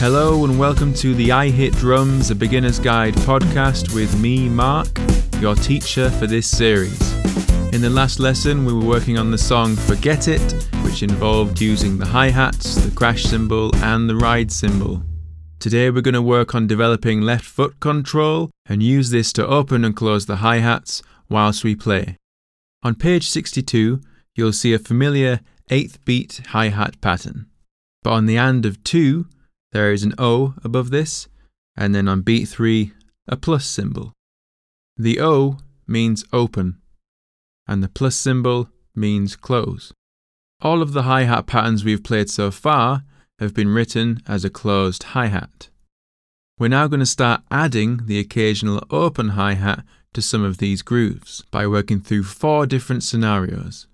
Hello and welcome to the I Hit Drums, a beginner's guide podcast with me, Mark, your teacher for this series. In the last lesson, we were working on the song Forget It, which involved using the hi hats, the crash cymbal, and the ride cymbal. Today, we're going to work on developing left foot control and use this to open and close the hi hats whilst we play. On page 62, you'll see a familiar 8th beat hi hat pattern. But on the and of 2, there is an O above this, and then on beat 3, a plus symbol. The O means open, and the plus symbol means close. All of the hi hat patterns we've played so far have been written as a closed hi hat. We're now going to start adding the occasional open hi hat to some of these grooves by working through four different scenarios.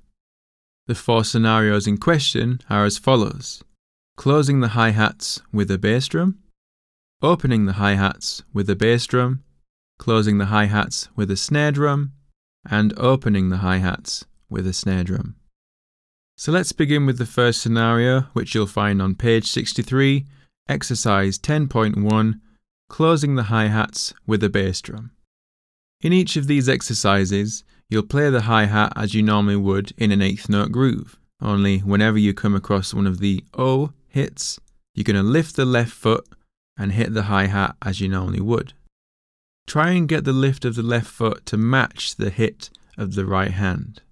The four scenarios in question are as follows closing the hi hats with a bass drum, opening the hi hats with a bass drum, closing the hi hats with a snare drum, and opening the hi hats with a snare drum. So let's begin with the first scenario, which you'll find on page 63, exercise 10.1, closing the hi hats with a bass drum. In each of these exercises, you'll play the hi hat as you normally would in an eighth note groove, only whenever you come across one of the O hits, you're going to lift the left foot and hit the hi hat as you normally would. Try and get the lift of the left foot to match the hit of the right hand.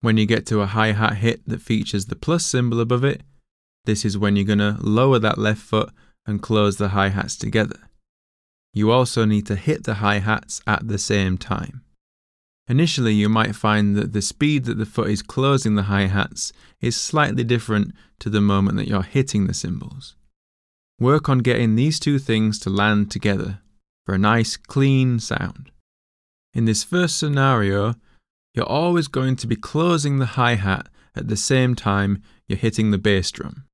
When you get to a hi hat hit that features the plus symbol above it, this is when you're going to lower that left foot and close the hi hats together. You also need to hit the hi hats at the same time. Initially, you might find that the speed that the foot is closing the hi hats is slightly different to the moment that you're hitting the cymbals. Work on getting these two things to land together for a nice clean sound. In this first scenario, you're always going to be closing the hi hat at the same time you're hitting the bass drum.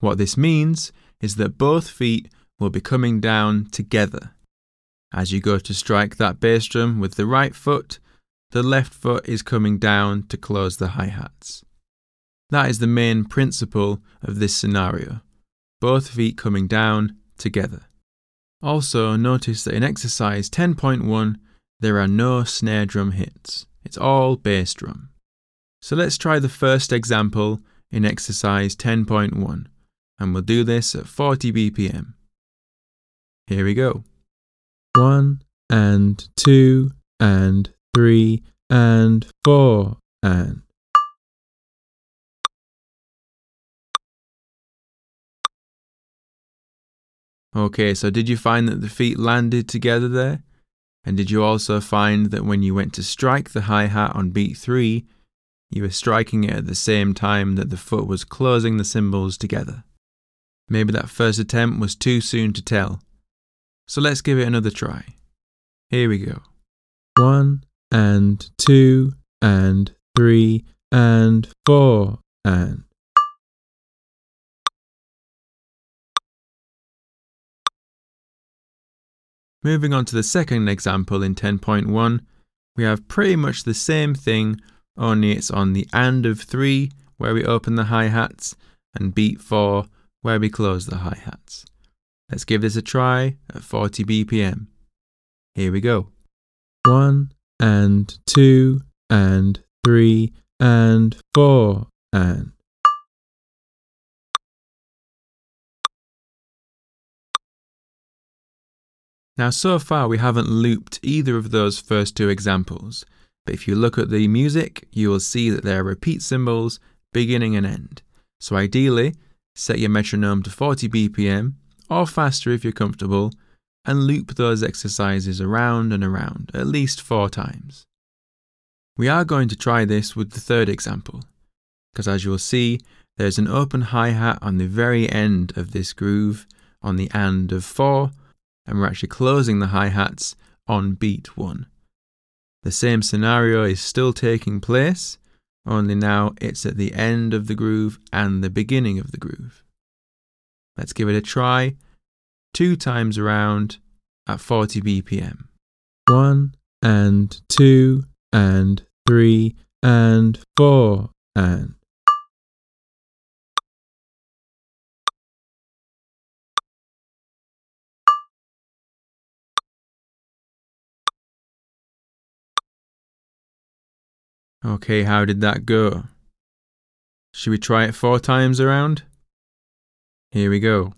What this means is that both feet will be coming down together. As you go to strike that bass drum with the right foot, the left foot is coming down to close the hi hats. That is the main principle of this scenario both feet coming down together. Also, notice that in exercise 10.1, there are no snare drum hits. It's all bass drum. So let's try the first example in exercise 10.1, and we'll do this at 40 BPM. Here we go. One and two and three and four and. Okay, so did you find that the feet landed together there? And did you also find that when you went to strike the hi hat on beat 3, you were striking it at the same time that the foot was closing the cymbals together? Maybe that first attempt was too soon to tell. So let's give it another try. Here we go. One and two and three and four and. Moving on to the second example in 10.1, we have pretty much the same thing, only it's on the and of 3 where we open the hi hats and beat 4 where we close the hi hats. Let's give this a try at 40 BPM. Here we go. 1 and 2 and 3 and 4 and. Now, so far we haven't looped either of those first two examples, but if you look at the music, you will see that there are repeat symbols, beginning and end. So ideally, set your metronome to 40 BPM, or faster if you're comfortable, and loop those exercises around and around, at least four times. We are going to try this with the third example, because as you'll see, there's an open hi-hat on the very end of this groove on the and of 4, and we're actually closing the hi-hats on beat 1. The same scenario is still taking place, only now it's at the end of the groove and the beginning of the groove. Let's give it a try, two times around at 40 BPM. One and two and three and four and. Okay, how did that go? Should we try it four times around? Here we go.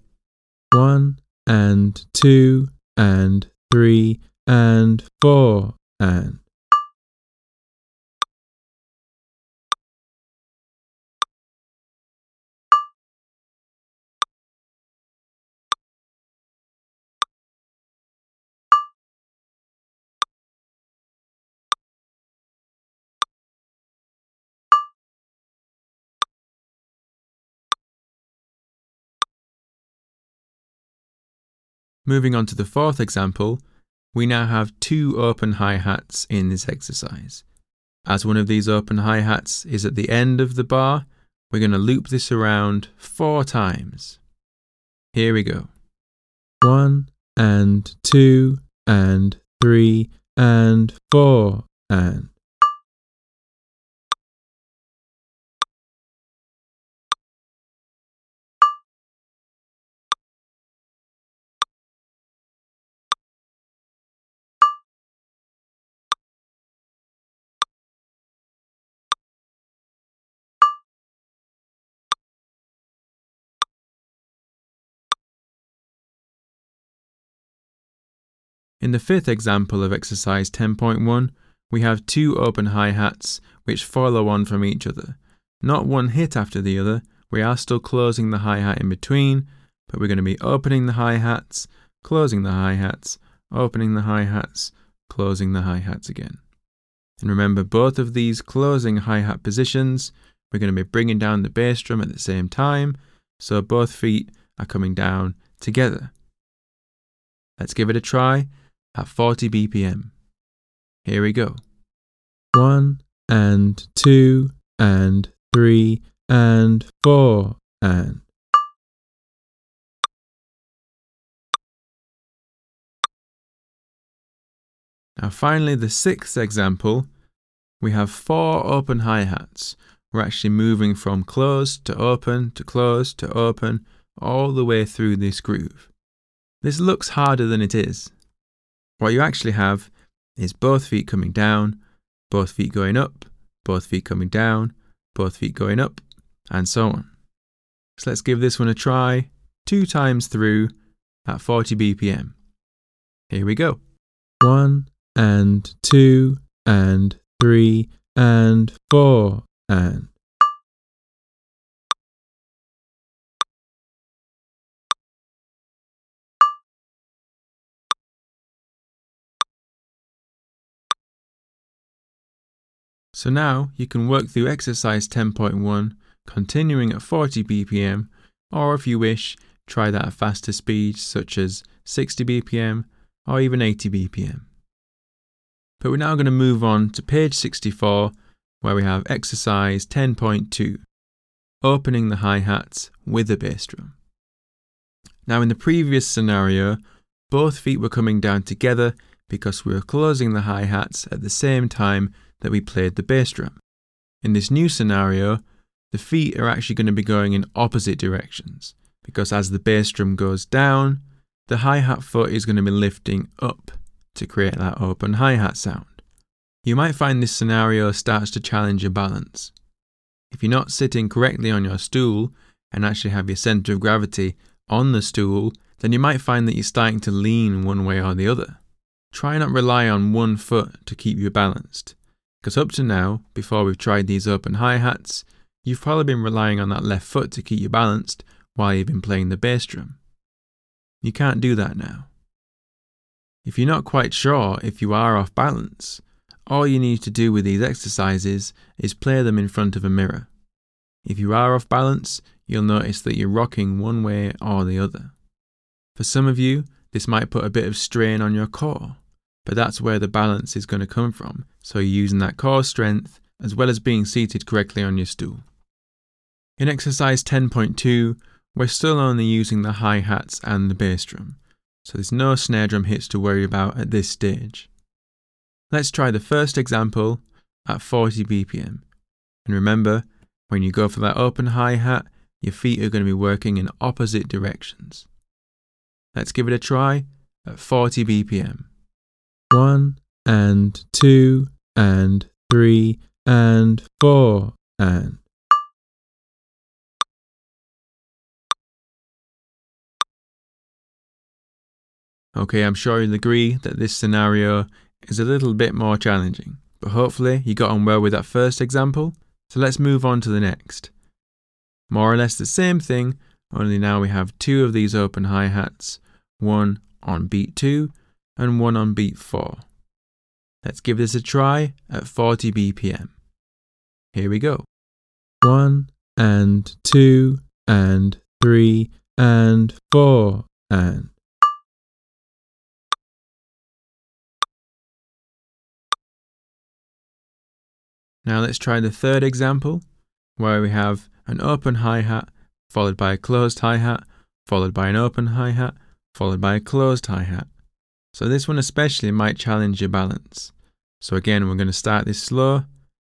One and two and three and four and Moving on to the fourth example, we now have two open hi-hats in this exercise. As one of these open hi-hats is at the end of the bar, we're going to loop this around four times. Here we go. One and two and three and four and In the fifth example of exercise 10.1, we have two open hi-hats which follow on from each other. Not one hit after the other, we are still closing the hi-hat in between, but we're going to be opening the hi-hats, closing the hi-hats, opening the hi-hats, closing the hi-hats again. And remember both of these closing hi-hat positions, we're going to be bringing down the bass drum at the same time, so both feet are coming down together. Let's give it a try at 40 BPM. Here we go. One and two and three and four and Now finally the sixth example, we have four open hi-hats. We're actually moving from closed to open to closed to open all the way through this groove. This looks harder than it is. What you actually have is both feet coming down, both feet going up, both feet coming down, both feet going up, and so on. So let's give this one a try, two times through at 40 BPM. Here we go. One and two and three and four and So now you can work through exercise 10.1, continuing at 40 BPM, or if you wish, try that at faster speeds such as 60 BPM or even 80 BPM. But we're now going to move on to page 64 where we have exercise 10.2, opening the hi-hats with a bass drum. Now in the previous scenario, both feet were coming down together because we were closing the hi-hats at the same time that we played the bass drum. In this new scenario, the feet are actually going to be going in opposite directions because as the bass drum goes down, the hi-hat foot is going to be lifting up to create that open hi-hat sound. You might find this scenario starts to challenge your balance. If you're not sitting correctly on your stool and actually have your center of gravity on the stool, then you might find that you're starting to lean one way or the other. Try not rely on one foot to keep you balanced. Because up to now, before we've tried these open hi-hats, you've probably been relying on that left foot to keep you balanced while you've been playing the bass drum. You can't do that now. If you're not quite sure if you are off balance, all you need to do with these exercises is play them in front of a mirror. If you are off balance, you'll notice that you're rocking one way or the other. For some of you, this might put a bit of strain on your core, but that's where the balance is going to come from. So you're using that core strength as well as being seated correctly on your stool. In exercise 10.2, we're still only using the hi-hats and the bass drum, so there's no snare drum hits to worry about at this stage. Let's try the first example at 40 BPM. And remember, when you go for that open hi-hat, your feet are going to be working in opposite directions. Let's give it a try at 40 BPM. One and two and three and four and. Okay, I'm sure you'll agree that this scenario is a little bit more challenging, but hopefully you got on well with that first example, so let's move on to the next. More or less the same thing, only now we have two of these open hi-hats, one on beat 2 and one on beat 4. Let's give this a try at 40 BPM. Here we go. 1 and 2 and 3 and 4 and Now let's try the third example, where we have an open hi-hat, followed by a closed hi-hat, followed by an open hi-hat, followed by a closed hi-hat. So this one especially might challenge your balance. So again, we're going to start this slow,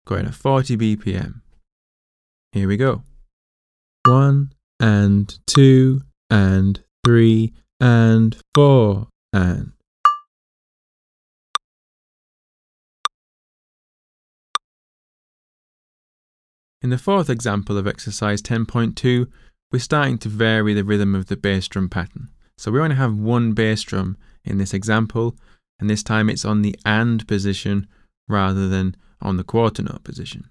going at 40 BPM. Here we go. One and two and three and four and In the fourth example of exercise 10.2, we're starting to vary the rhythm of the bass drum pattern. So we only have one bass drum in this example, and this time it's on the AND position rather than on the quarter note position.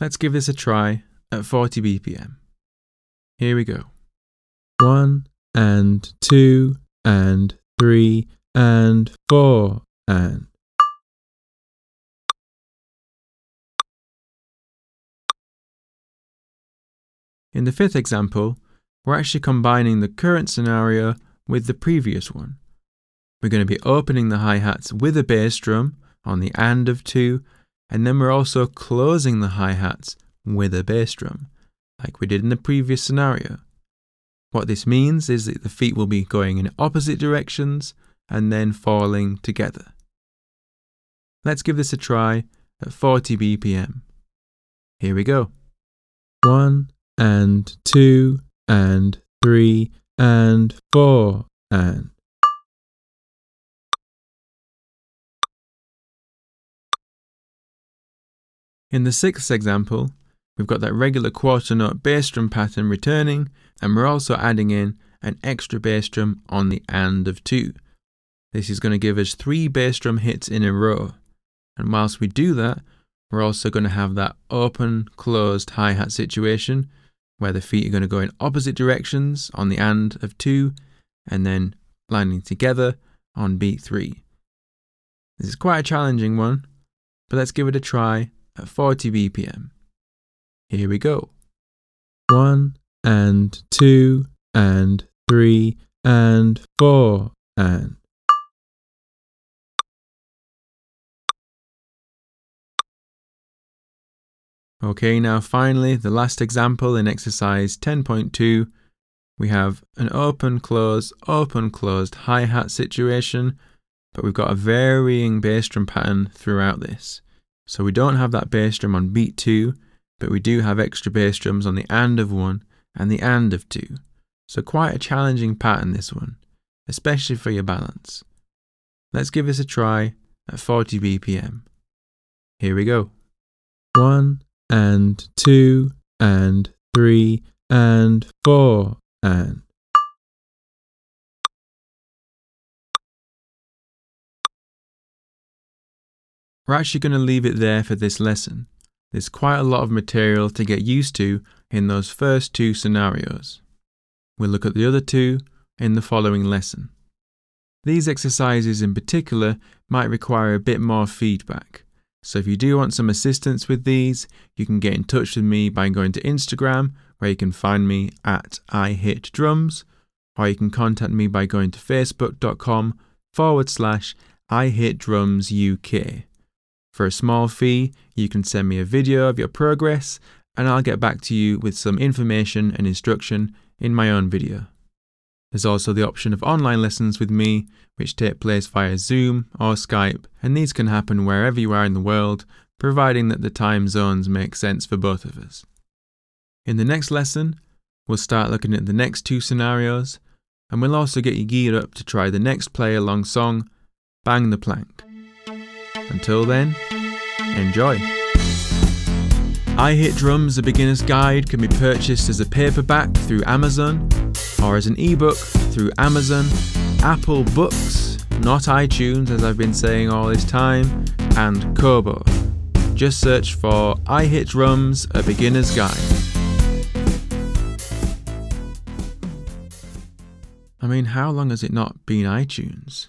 Let's give this a try at 40 BPM. Here we go. One and two and three and four and In the fifth example, we're actually combining the current scenario with the previous one. We're going to be opening the hi-hats with a bass drum on the AND of 2, and then we're also closing the hi-hats with a bass drum, like we did in the previous scenario. What this means is that the feet will be going in opposite directions and then falling together. Let's give this a try at 40 BPM. Here we go. One, and two and three and four and In the sixth example, we've got that regular quarter note bass drum pattern returning, and we're also adding in an extra bass drum on the AND of 2. This is going to give us three bass drum hits in a row. And whilst we do that, we're also going to have that open, closed hi-hat situation where the feet are going to go in opposite directions on the and of 2 and then landing together on beat 3. This is quite a challenging one, but let's give it a try at 40 BPM. Here we go. 1 and 2 and 3 and 4 and Okay, now finally, the last example in exercise 10.2, we have an open, close, open, closed hi-hat situation, but we've got a varying bass drum pattern throughout this. So we don't have that bass drum on beat 2, but we do have extra bass drums on the AND of 1 and the AND of 2. So quite a challenging pattern this one, especially for your balance. Let's give this a try at 40 BPM. Here we go. One, and two and three and four and We're actually going to leave it there for this lesson. There's quite a lot of material to get used to in those first two scenarios. We'll look at the other two in the following lesson. These exercises in particular might require a bit more feedback. So if you do want some assistance with these, you can get in touch with me by going to Instagram, where you can find me at iHitDrums, or you can contact me by going to facebook.com forward slash iHitDrumsUK. For a small fee, you can send me a video of your progress, and I'll get back to you with some information and instruction in my own video. There's also the option of online lessons with me, which take place via Zoom or Skype, and these can happen wherever you are in the world, providing that the time zones make sense for both of us. In the next lesson, we'll start looking at the next two scenarios, and we'll also get you geared up to try the next play along song, Bang the Plank. Until then, enjoy! I Hit Drums, A Beginner's Guide can be purchased as a paperback through Amazon or as an ebook through Amazon, Apple Books, not iTunes as I've been saying all this time, and Kobo. Just search for I Hit Drums, A Beginner's Guide. I mean, how long has it not been iTunes?